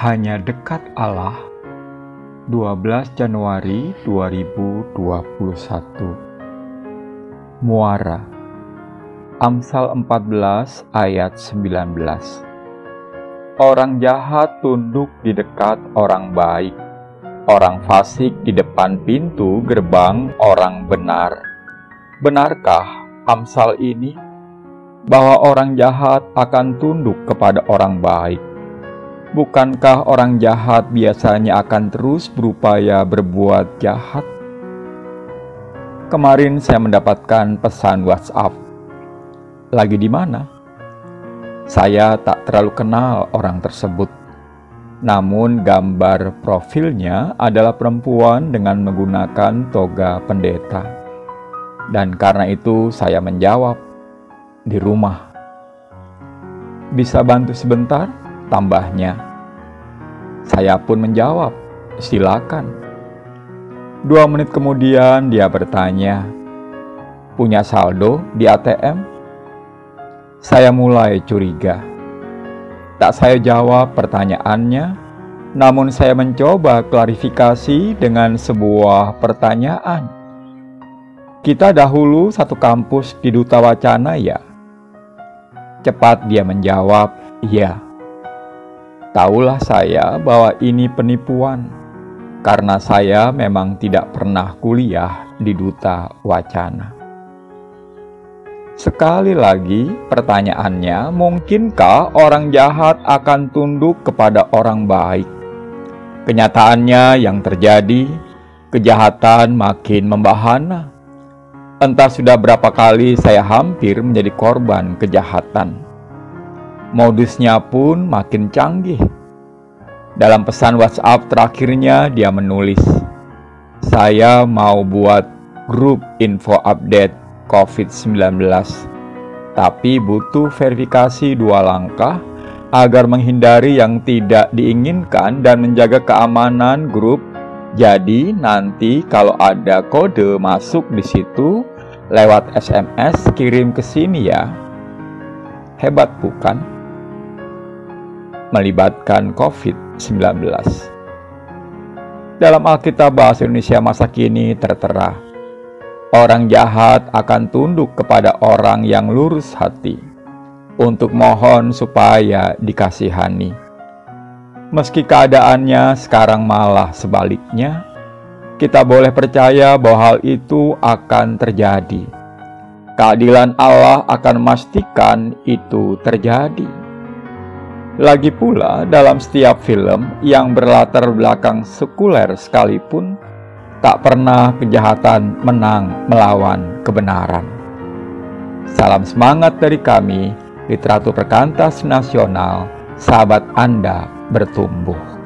Hanya dekat Allah. 12 Januari 2021 Muara. Amsal 14 ayat 19 Orang jahat tunduk di dekat orang baik. Orang fasik di depan pintu gerbang orang benar. Benarkah Amsal ini? Bahwa orang jahat akan tunduk kepada orang baik Bukankah orang jahat biasanya akan terus berupaya berbuat jahat? Kemarin saya mendapatkan pesan WhatsApp. Lagi di mana? Saya tak terlalu kenal orang tersebut. Namun gambar profilnya adalah perempuan dengan menggunakan toga pendeta. Dan karena itu saya menjawab, di rumah. Bisa bantu sebentar? Tambahnya. Saya pun menjawab, silakan. Dua menit kemudian dia bertanya, punya saldo di ATM? Saya mulai curiga. Tak saya jawab pertanyaannya, namun saya mencoba klarifikasi dengan sebuah pertanyaan. Kita dahulu satu kampus di Duta Wacana ya? Cepat dia menjawab, iya. Taulah saya bahwa ini penipuan, karena saya memang tidak pernah kuliah di Duta Wacana. Sekali lagi, pertanyaannya, mungkinkah orang jahat akan tunduk kepada orang baik? Kenyataannya yang terjadi, kejahatan makin membahana. Entah sudah berapa kali saya hampir menjadi korban kejahatan Modusnya pun makin canggih. Dalam pesan WhatsApp terakhirnya dia menulis, "Saya mau buat grup info update COVID-19, tapi butuh verifikasi dua langkah agar menghindari yang tidak diinginkan dan menjaga keamanan grup. Jadi nanti kalau ada kode masuk di situ lewat SMS kirim ke sini ya." Hebat bukan? Melibatkan COVID-19. Dalam Alkitab Bahasa Indonesia masa kini tertera, orang jahat akan tunduk kepada orang yang lurus hati untuk mohon supaya dikasihani. Meski keadaannya sekarang malah sebaliknya, kita boleh percaya bahwa hal itu akan terjadi. Keadilan Allah akan memastikan itu terjadi. Lagi pula, dalam setiap film yang berlatar belakang sekuler sekalipun, tak pernah kejahatan menang melawan kebenaran. Salam semangat dari kami, literatur perkantas nasional, sahabat Anda bertumbuh.